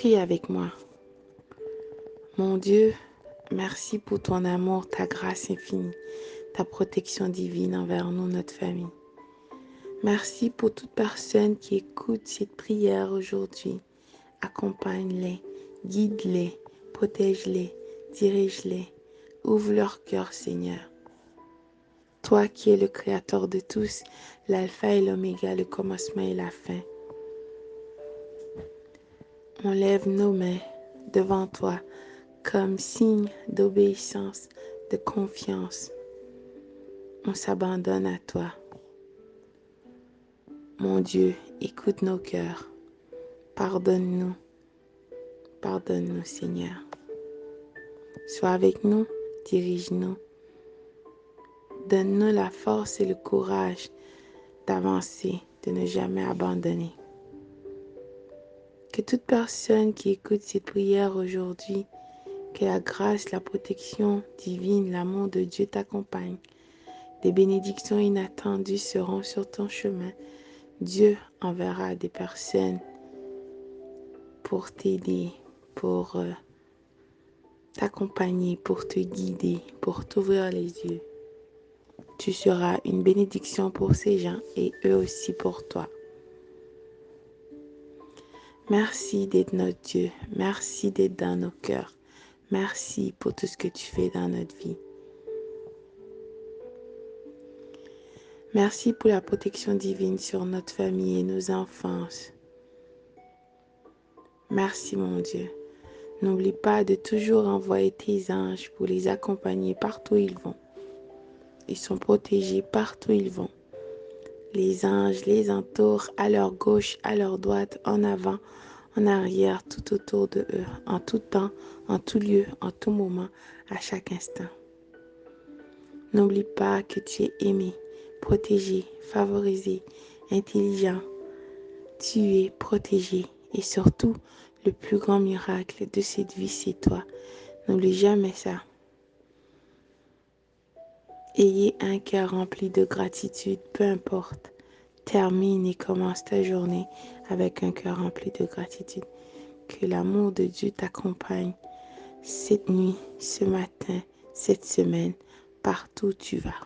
Prie avec moi. Mon Dieu, merci pour ton amour, ta grâce infinie, ta protection divine envers nous, notre famille. Merci pour toute personne qui écoute cette prière aujourd'hui. Accompagne-les, guide-les, protège-les, dirige-les. Ouvre leur cœur, Seigneur. Toi qui es le Créateur de tous, l'alpha et l'oméga, le commencement et la fin. On lève nos mains devant toi comme signe d'obéissance, de confiance. On s'abandonne à toi. Mon Dieu, écoute nos cœurs. Pardonne-nous. Pardonne-nous, Seigneur. Sois avec nous, dirige-nous. Donne-nous la force et le courage d'avancer, de ne jamais abandonner. Que toute personne qui écoute cette prière aujourd'hui, que la grâce, la protection divine, l'amour de Dieu t'accompagne. Des bénédictions inattendues seront sur ton chemin Dieu enverra des personnes pour t'aider, pour euh, t'accompagner, pour te guider, pour t'ouvrir les yeux. Tu seras une bénédiction pour ces gens et eux aussi pour toi. Merci d'être notre Dieu. Merci d'être dans nos cœurs. Merci pour tout ce que tu fais dans notre vie. Merci pour la protection divine sur notre famille et nos enfants. Merci mon Dieu. N'oublie pas de toujours envoyer tes anges pour les accompagner partout où ils vont. Ils sont protégés partout où ils vont. Les anges les entourent à leur gauche, à leur droite, en avant, en arrière, tout autour de eux, en tout temps, en tout lieu, en tout moment, à chaque instant. N'oublie pas que tu es aimé protégé, favorisé, intelligent. Tu es protégé et surtout, le plus grand miracle de cette vie, c'est toi. N'oublie jamais ça. Ayez un cœur rempli de gratitude, peu importe. Termine et commence ta journée avec un cœur rempli de gratitude. Que l'amour de Dieu t'accompagne cette nuit, ce matin, cette semaine, partout où tu vas.